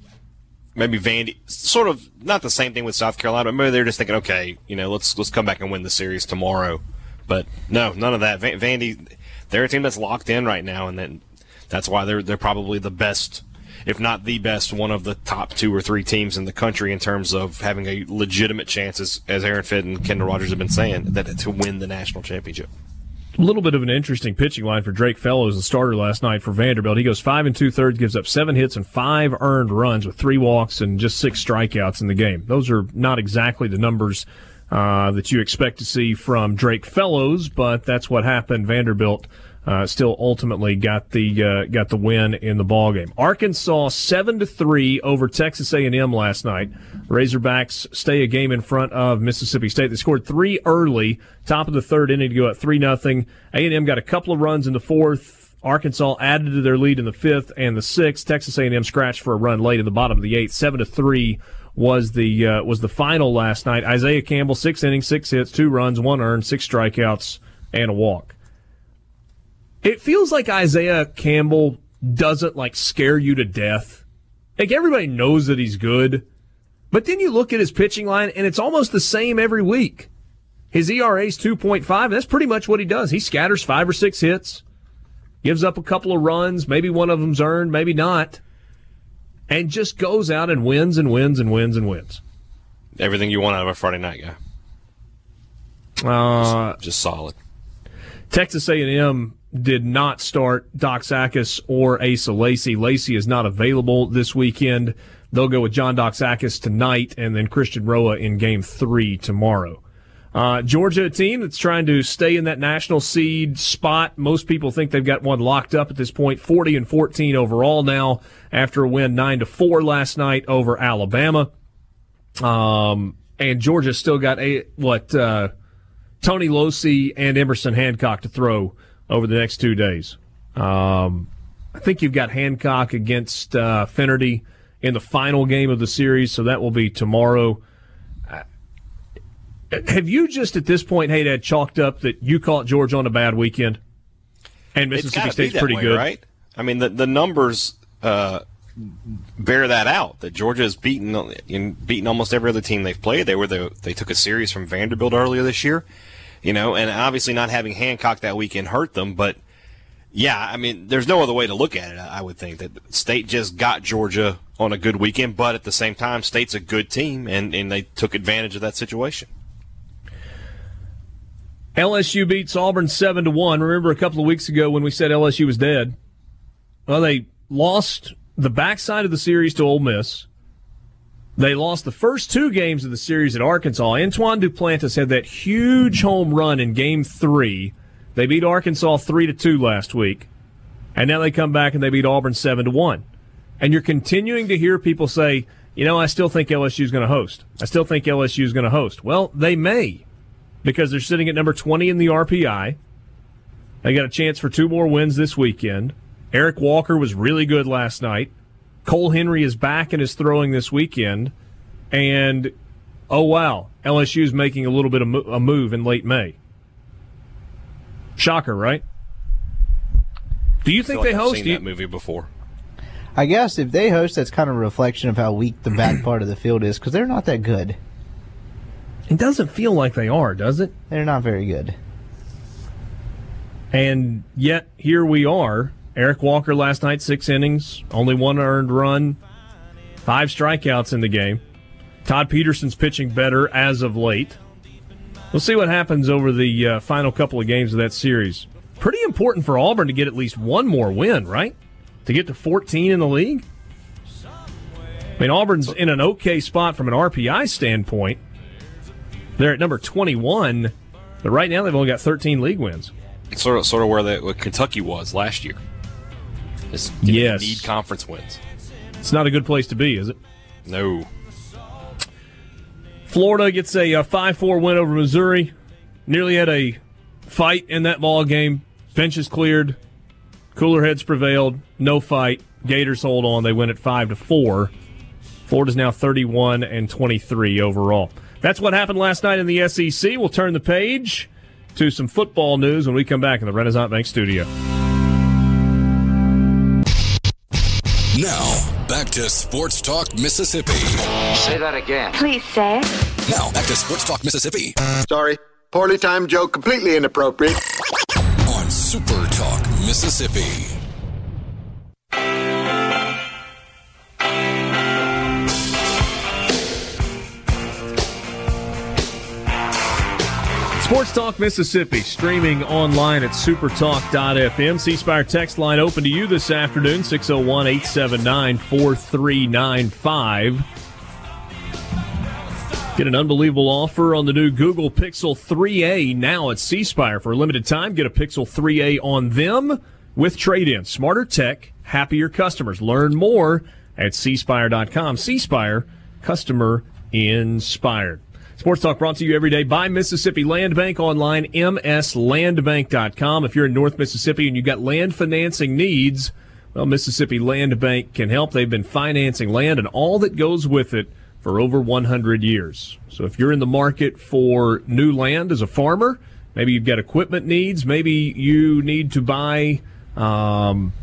Speaker 3: maybe Vandy, sort of not the same thing with South Carolina, maybe they're just thinking, okay, you know, let's let's come back and win the series tomorrow. But no, none of that. Vandy, they're a team that's locked in right now, and then that's why they're they're probably the best, if not the best, one of the top two or three teams in the country in terms of having a legitimate chance, as, as Aaron Fitt and Kendall Rogers have been saying, that to win the national championship.
Speaker 1: A little bit of an interesting pitching line for Drake Fellows, the starter last night for Vanderbilt. He goes five and two thirds, gives up seven hits and five earned runs with three walks and just six strikeouts in the game. Those are not exactly the numbers uh, that you expect to see from Drake Fellows, but that's what happened. Vanderbilt uh, still ultimately got the uh, got the win in the ball game. Arkansas seven to three over Texas A and M last night. Razorbacks stay a game in front of Mississippi State. They scored three early, top of the third inning to go at three nothing. A and M got a couple of runs in the fourth. Arkansas added to their lead in the fifth and the sixth. Texas A&M scratched for a run late in the bottom of the eighth. Seven to three was the uh, was the final last night. Isaiah Campbell six innings, six hits, two runs, one earned, six strikeouts, and a walk. It feels like Isaiah Campbell doesn't like scare you to death. Like everybody knows that he's good, but then you look at his pitching line and it's almost the same every week. His ERA is 2.5, and that's pretty much what he does. He scatters five or six hits, gives up a couple of runs, maybe one of them's earned, maybe not, and just goes out and wins and wins and wins and wins.
Speaker 3: Everything you want out of a Friday night guy.
Speaker 1: Uh,
Speaker 3: just, just solid.
Speaker 1: Texas A&M did not start Doxakis or Asa Lacy. Lacy is not available this weekend. They'll go with John Doc Doxakis tonight and then Christian Roa in game three tomorrow. Uh, Georgia, a team that's trying to stay in that national seed spot. Most people think they've got one locked up at this point. 40 and 14 overall now after a win 9 to 4 last night over Alabama. Um, and Georgia still got a, what, uh, Tony Locey and Emerson Hancock to throw over the next two days. Um, I think you've got Hancock against uh, Finnerty in the final game of the series, so that will be tomorrow. Uh, have you just at this point, hey, Dad, chalked up that you caught George on a bad weekend, and Mississippi State's pretty
Speaker 3: way,
Speaker 1: good,
Speaker 3: right? I mean, the the numbers uh, bear that out. That Georgia has beaten in beaten almost every other team they've played. They were the they took a series from Vanderbilt earlier this year you know, and obviously not having Hancock that weekend hurt them, but yeah, I mean, there's no other way to look at it. I would think that State just got Georgia on a good weekend, but at the same time, State's a good team, and, and they took advantage of that situation.
Speaker 1: LSU beats Auburn seven to one. Remember a couple of weeks ago when we said LSU was dead? Well, they lost the backside of the series to Ole Miss. They lost the first two games of the series at Arkansas. Antoine Duplantis had that huge home run in game three. They beat Arkansas three to two last week. And now they come back and they beat Auburn seven to one. And you're continuing to hear people say, you know, I still think LSU is going to host. I still think LSU is going to host. Well, they may because they're sitting at number 20 in the RPI. They got a chance for two more wins this weekend. Eric Walker was really good last night. Cole Henry is back and is throwing this weekend. And oh wow, LSU is making a little bit of a move in late May. Shocker, right? Do you think
Speaker 3: like
Speaker 1: they
Speaker 3: I've
Speaker 1: host
Speaker 3: seen
Speaker 1: you?
Speaker 3: that movie before?
Speaker 4: I guess if they host, that's kind of a reflection of how weak the back part of the field is because they're not that good.
Speaker 1: It doesn't feel like they are, does it?
Speaker 4: They're not very good.
Speaker 1: And yet here we are Eric Walker last night, six innings, only one earned run, five strikeouts in the game. Todd Peterson's pitching better as of late. We'll see what happens over the uh, final couple of games of that series. Pretty important for Auburn to get at least one more win, right? To get to 14 in the league. I mean, Auburn's in an okay spot from an RPI standpoint. They're at number 21, but right now they've only got 13 league wins.
Speaker 3: Sort of, sort of where, the, where Kentucky was last year. Just
Speaker 1: yes.
Speaker 3: need conference wins.
Speaker 1: It's not a good place to be, is it?
Speaker 3: No.
Speaker 1: Florida gets a uh, 5 4 win over Missouri. Nearly had a fight in that ball game. Benches cleared. Cooler heads prevailed. No fight. Gators hold on. They win at 5 to 4. Florida's now 31 and 23 overall. That's what happened last night in the SEC. We'll turn the page to some football news when we come back in the Renaissance Bank studio.
Speaker 5: Now, back to Sports Talk Mississippi.
Speaker 6: Say that again.
Speaker 7: Please say it.
Speaker 5: Now, back to Sports Talk Mississippi
Speaker 6: Sorry. Poorly timed joke, completely inappropriate.
Speaker 5: on Super Talk Mississippi.
Speaker 1: Sports Talk Mississippi, streaming online at supertalk.fm. C Spire text line open to you this afternoon, 601 879 4395. Get an unbelievable offer on the new Google Pixel 3a now at C Spire for a limited time. Get a Pixel 3a on them with trade in. Smarter tech, happier customers. Learn more at cspire.com. C Spire, customer inspired. Sports Talk brought to you every day by Mississippi Land Bank online, mslandbank.com. If you're in North Mississippi and you've got land financing needs, well, Mississippi Land Bank can help. They've been financing land and all that goes with it for over 100 years. So if you're in the market for new land as a farmer, maybe you've got equipment needs, maybe you need to buy um,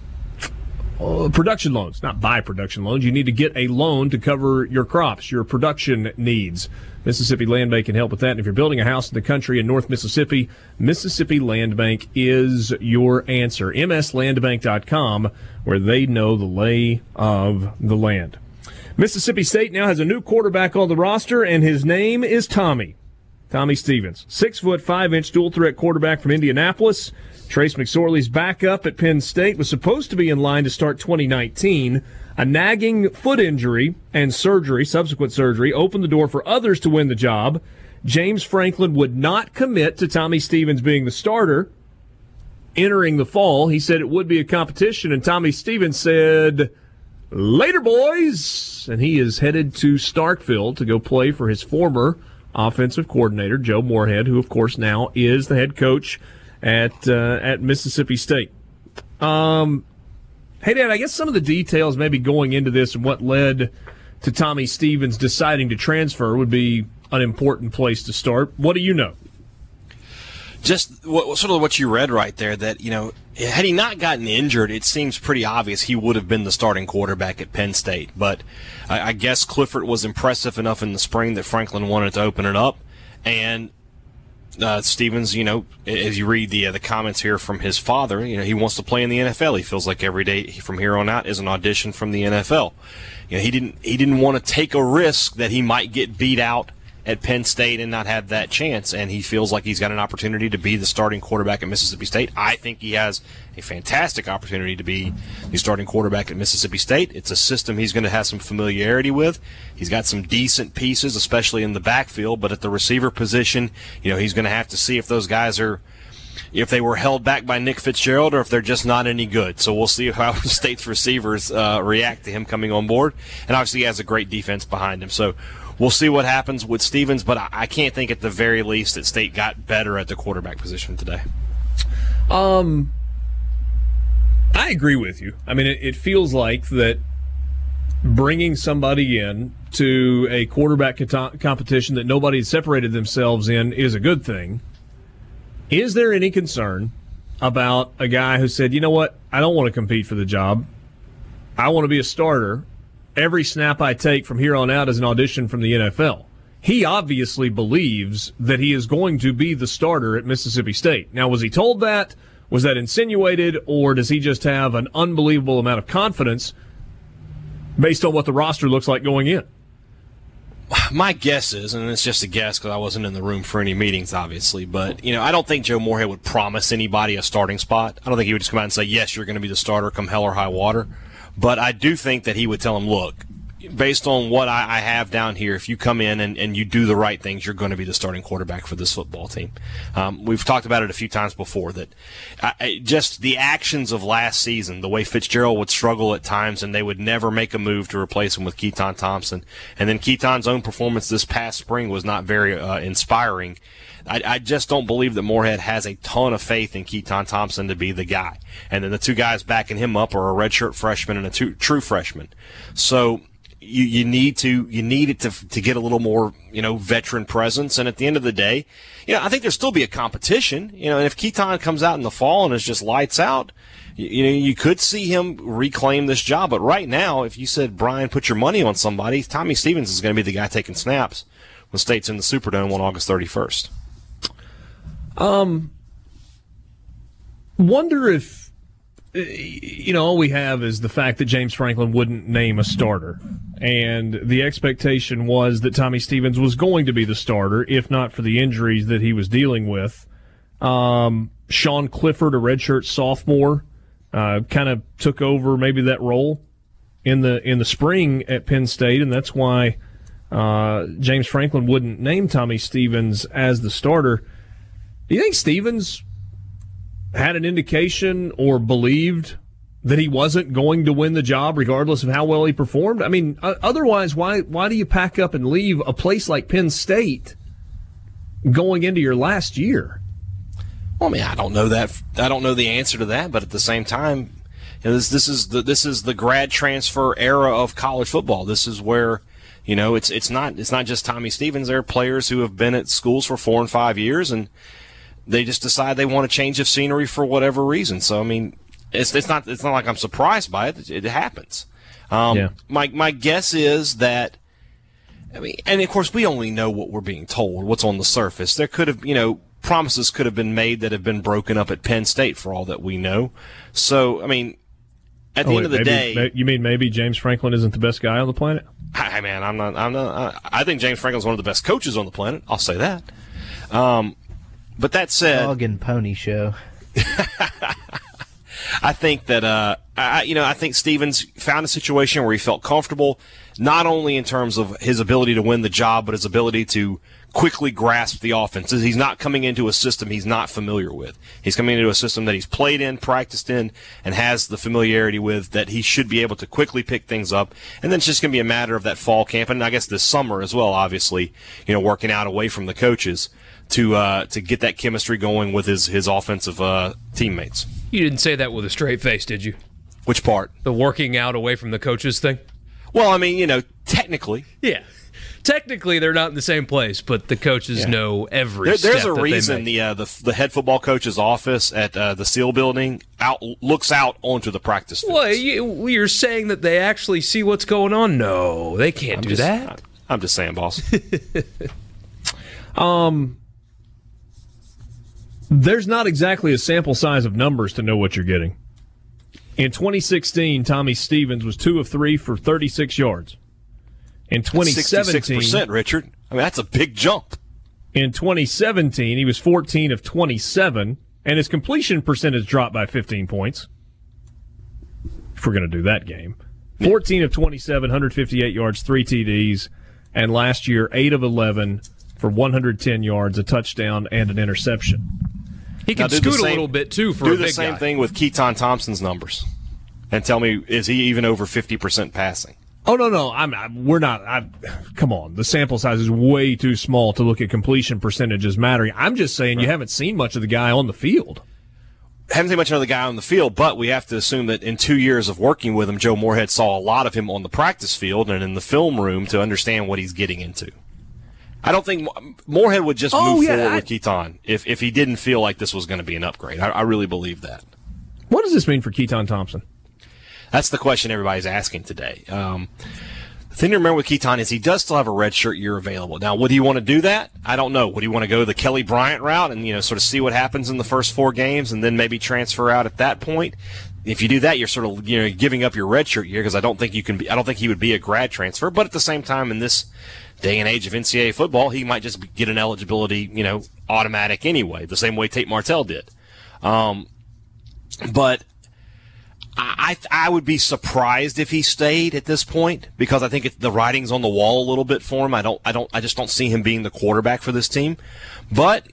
Speaker 1: uh, production loans, not buy production loans. You need to get a loan to cover your crops, your production needs. Mississippi Land Bank can help with that. And if you're building a house in the country in North Mississippi, Mississippi Land Bank is your answer. MSLandbank.com, where they know the lay of the land. Mississippi State now has a new quarterback on the roster, and his name is Tommy. Tommy Stevens, six foot five inch dual threat quarterback from Indianapolis. Trace McSorley's backup at Penn State was supposed to be in line to start 2019. A nagging foot injury and surgery, subsequent surgery, opened the door for others to win the job. James Franklin would not commit to Tommy Stevens being the starter entering the fall. He said it would be a competition, and Tommy Stevens said, Later, boys! And he is headed to Starkville to go play for his former offensive coordinator, Joe Moorhead, who, of course, now is the head coach at uh, at Mississippi State. Um, hey, Dad, I guess some of the details maybe going into this and what led to Tommy Stevens deciding to transfer would be an important place to start. What do you know?
Speaker 3: Just what, sort of what you read right there that you know had he not gotten injured it seems pretty obvious he would have been the starting quarterback at penn state. But I, I, guess clifford was impressive enough in the spring that franklin wanted to open it up. And uh, stevens you know as you read the uh, the comments here from his father you know he wants to play in the nfl he feels like every day from here on out is an audition from the nfl you know he didn't he didn't want to take a risk that he might get beat out at Penn State and not have that chance. And he feels like he's got an opportunity to be the starting quarterback at Mississippi State. I think he has a fantastic opportunity to be the starting quarterback at Mississippi State. It's a system he's going to have some familiarity with. He's got some decent pieces, especially in the backfield, but at the receiver position, you know, he's going to have to see if those guys are if they were held back by Nick Fitzgerald or if they're just not any good. So we'll see how the State's receivers uh, react to him coming on board. And obviously, he has a great defense behind him. So we'll see what happens with Stevens, but I can't think at the very least that State got better at the quarterback position today.
Speaker 1: Um, I agree with you. I mean, it, it feels like that bringing somebody in to a quarterback competition that nobody separated themselves in is a good thing. Is there any concern about a guy who said, you know what, I don't want to compete for the job. I want to be a starter every snap I take from here on out is an audition from the NFL. He obviously believes that he is going to be the starter at Mississippi State. Now, was he told that? Was that insinuated? Or does he just have an unbelievable amount of confidence based on what the roster looks like going in?
Speaker 3: My guess is, and it's just a guess because I wasn't in the room for any meetings, obviously, but, you know, I don't think Joe Moorhead would promise anybody a starting spot. I don't think he would just come out and say, yes, you're going to be the starter come hell or high water. But I do think that he would tell him, look, based on what I, I, have down here, if you come in and, and you do the right things, you're going to be the starting quarterback for this football team. Um, we've talked about it a few times before that I, just the actions of last season, the way Fitzgerald would struggle at times and they would never make a move to replace him with Keytaon Thompson. And then Keytaon's own performance this past spring was not very uh, inspiring. I, I, just don't believe that Moorhead has a ton of faith in Keytaon Thompson to be the guy. And then the two guys backing him up are a redshirt freshman and a two, true freshman. So you, you need to you need it to to get a little more you know veteran presence. And at the end of the day, you know I think there'll still be a competition. You know, and if Keytaon comes out in the fall and is just lights out, you, you know you could see him reclaim this job. But right now, if you said Brian, put your money on somebody, Tommy Stevens is going to be the guy taking snaps when State's in the Superdome on August thirty first.
Speaker 1: Um, wonder if you know all we have is the fact that James Franklin wouldn't name a starter, and the expectation was that Tommy Stevens was going to be the starter, if not for the injuries that he was dealing with. Um, Sean Clifford, a redshirt sophomore, uh, kind of took over maybe that role in the in the spring at Penn State, and that's why uh, James Franklin wouldn't name Tommy Stevens as the starter. Do you think Stevens had an indication or believed that he wasn't going to win the job regardless of how well he performed? I mean, otherwise, why why do you pack up and leave a place like Penn State going into your last year?
Speaker 3: Well, I mean, I don't know that. I don't know the answer to that, but at the same time, you know, this this is the this is the grad transfer era of college football. This is where you know it's it's not it's not just Tommy Stevens. There are players who have been at schools for four and five years and they just decide they want a change of scenery for whatever reason. So I mean, it's it's not it's not like I'm surprised by it. It, happens. Um, yeah. My my guess is that. I mean, and of course, we only know what we're being told, what's on the surface. There could have, you know, promises could have been made that have been broken up at Penn State for all that we know. So, I mean, at the oh, end wait, of the
Speaker 1: maybe,
Speaker 3: day,
Speaker 1: you mean maybe James Franklin isn't the best guy on the planet?
Speaker 3: Hi, man, I'm not. I'm not. I think James Franklin's one of the best coaches on the planet. I'll say that. Um, but that said,
Speaker 4: dog and pony show.
Speaker 3: I think that uh, I, you know, I think Stevens found a situation where he felt comfortable, not only in terms of his ability to win the job, but his ability to quickly grasp the offense. He's not coming into a system he's not familiar with. He's coming into a system that he's played in, practiced in, and has the familiarity with that he should be able to quickly pick things up. And then it's just going to be a matter of that fall camp and I guess this summer as well, obviously, you know, working out away from the coaches to uh, to get that chemistry going with his his offensive uh, teammates.
Speaker 2: You didn't say that with a straight face, did you?
Speaker 3: Which part?
Speaker 2: The working out away from the coaches thing.
Speaker 3: Well, I mean, you know, technically,
Speaker 2: yeah. Technically, they're not in the same place, but the coaches yeah. know every.
Speaker 3: There, there's a reason the, uh, the the head football coach's office at uh, the Seal Building out looks out onto the practice field.
Speaker 2: Well, you, are saying that they actually see what's going on? No, they can't
Speaker 3: I'm
Speaker 2: do
Speaker 3: just,
Speaker 2: that.
Speaker 3: I'm just saying, boss.
Speaker 1: um, there's not exactly a sample size of numbers to know what you're getting. In 2016, Tommy Stevens was two of three for 36 yards. In 2017,
Speaker 3: percent, Richard. I mean, that's a big jump.
Speaker 1: In 2017, he was 14 of 27, and his completion percentage dropped by 15 points. If we're going to do that game, 14 of 27, 158 yards, three TDs, and last year 8 of 11 for 110 yards, a touchdown, and an interception.
Speaker 2: He can scoot same, a little bit too for
Speaker 3: do
Speaker 2: the
Speaker 3: same
Speaker 2: guy.
Speaker 3: thing with Keytaon Thompson's numbers, and tell me is he even over fifty percent passing?
Speaker 1: Oh no no I'm, I'm we're not I'm, come on the sample size is way too small to look at completion percentages mattering. I'm just saying right. you haven't seen much of the guy on the field.
Speaker 3: Haven't seen much of the guy on the field, but we have to assume that in two years of working with him, Joe Moorhead saw a lot of him on the practice field and in the film room to understand what he's getting into. I don't think Moorhead would just oh, move yeah, forward I, with Keytaon if, if he didn't feel like this was going to be an upgrade. I, I, really believe that.
Speaker 1: What does this mean for Keytaon Thompson?
Speaker 3: That's the question everybody's asking today. Um, the thing to remember with Keytaon is he does still have a red shirt year available. Now, would he want to do that? I don't know. Would he want to go the Kelly Bryant route and you know sort of see what happens in the first four games and then maybe transfer out at that point? If you do that, you're sort of you know giving up your red shirt year because I don't think you can be. I don't think he would be a grad transfer. But at the same time, in this day and age of NCAA football, he might just get an eligibility, you know, automatic anyway, the same way Tate Martell did. Um, but I, I would be surprised if he stayed at this point because I think the writing's on the wall a little bit for him. I don't, I don't, I just don't see him being the quarterback for this team. But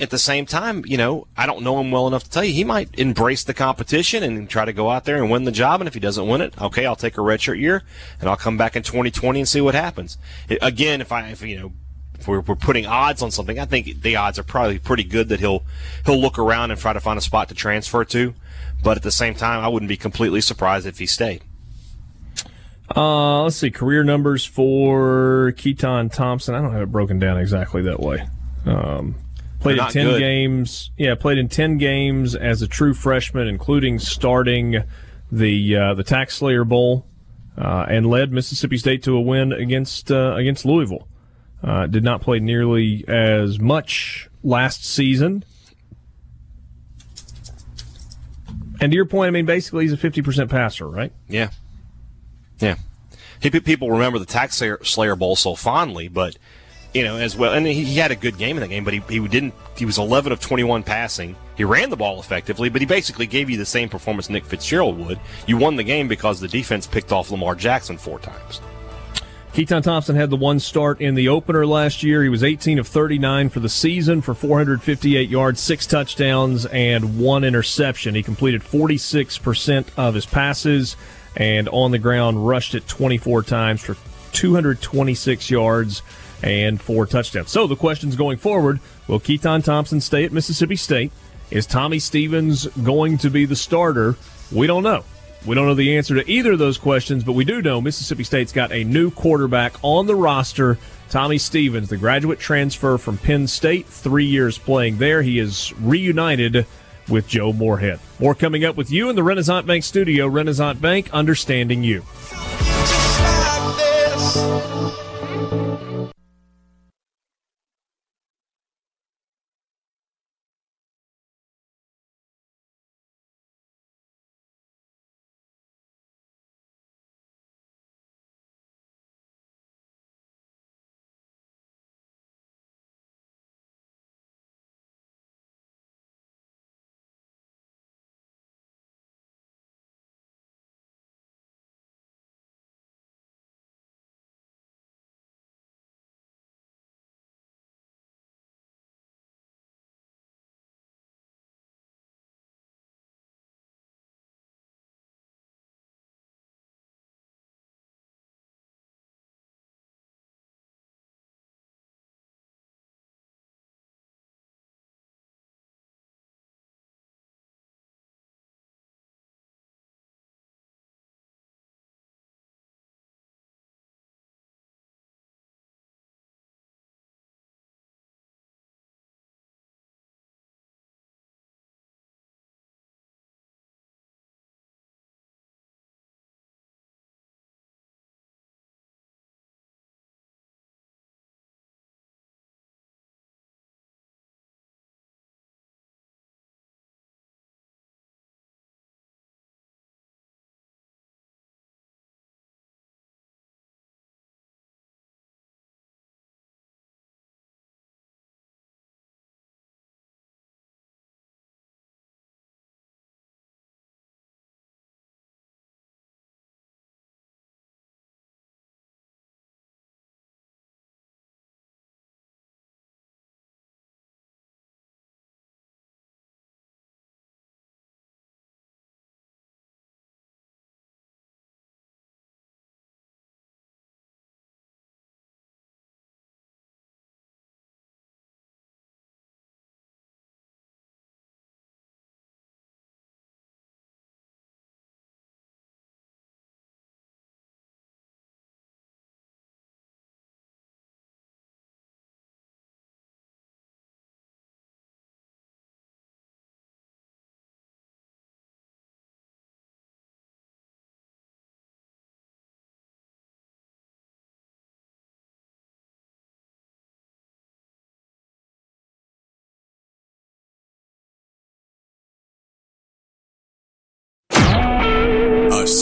Speaker 3: at the same time, you know, I don't know him well enough to tell you he might embrace the competition and try to go out there and win the job. And if he doesn't win it, okay, I'll take a redshirt year and I'll come back in 2020 and see what happens. Again, if I, if you know, if we're, we're putting odds on something, I think the odds are probably pretty good that he'll he'll look around and try to find a spot to transfer to. But at the same time, I wouldn't be completely surprised if he stayed.
Speaker 1: Uh, let's see. Career numbers for Keytaon Thompson. I don't have it broken down exactly that way. Um, played in 10
Speaker 3: good.
Speaker 1: games. Yeah, played in 10 games as a true freshman, including starting the uh, the Tax Slayer Bowl, uh, and led Mississippi State to a win against uh, against Louisville. Uh, did not play nearly as much last season. And to your point, I mean, basically he's a 50% passer, right?
Speaker 3: Yeah. Yeah. People remember the Tax Slayer Bowl so fondly, but, you know, as well. And he, he had a good game in that game, but he, he didn't, he was 11 of 21 passing. He ran the ball effectively, but he basically gave you the same performance Nick Fitzgerald would. You won the game because the defense picked off Lamar Jackson four times.
Speaker 1: Keytaon Thompson had the one start in the opener last year. He was 18 of 39 for the season for 458 yards, six touchdowns, and one interception. He completed 46% of his passes and on the ground rushed it 24 times for 226 yards and four touchdowns. So the questions going forward will Keytaon Thompson stay at Mississippi State? Is Tommy Stevens going to be the starter? We don't know. We don't know the answer to either of those questions, but we do know Mississippi State's got a new quarterback on the roster. Tommy Stevens, the graduate transfer from Penn State, three years playing there. He is reunited with Joe Moorhead. More coming up with you in the Renaissance Bank studio. Renaissance Bank, understanding you.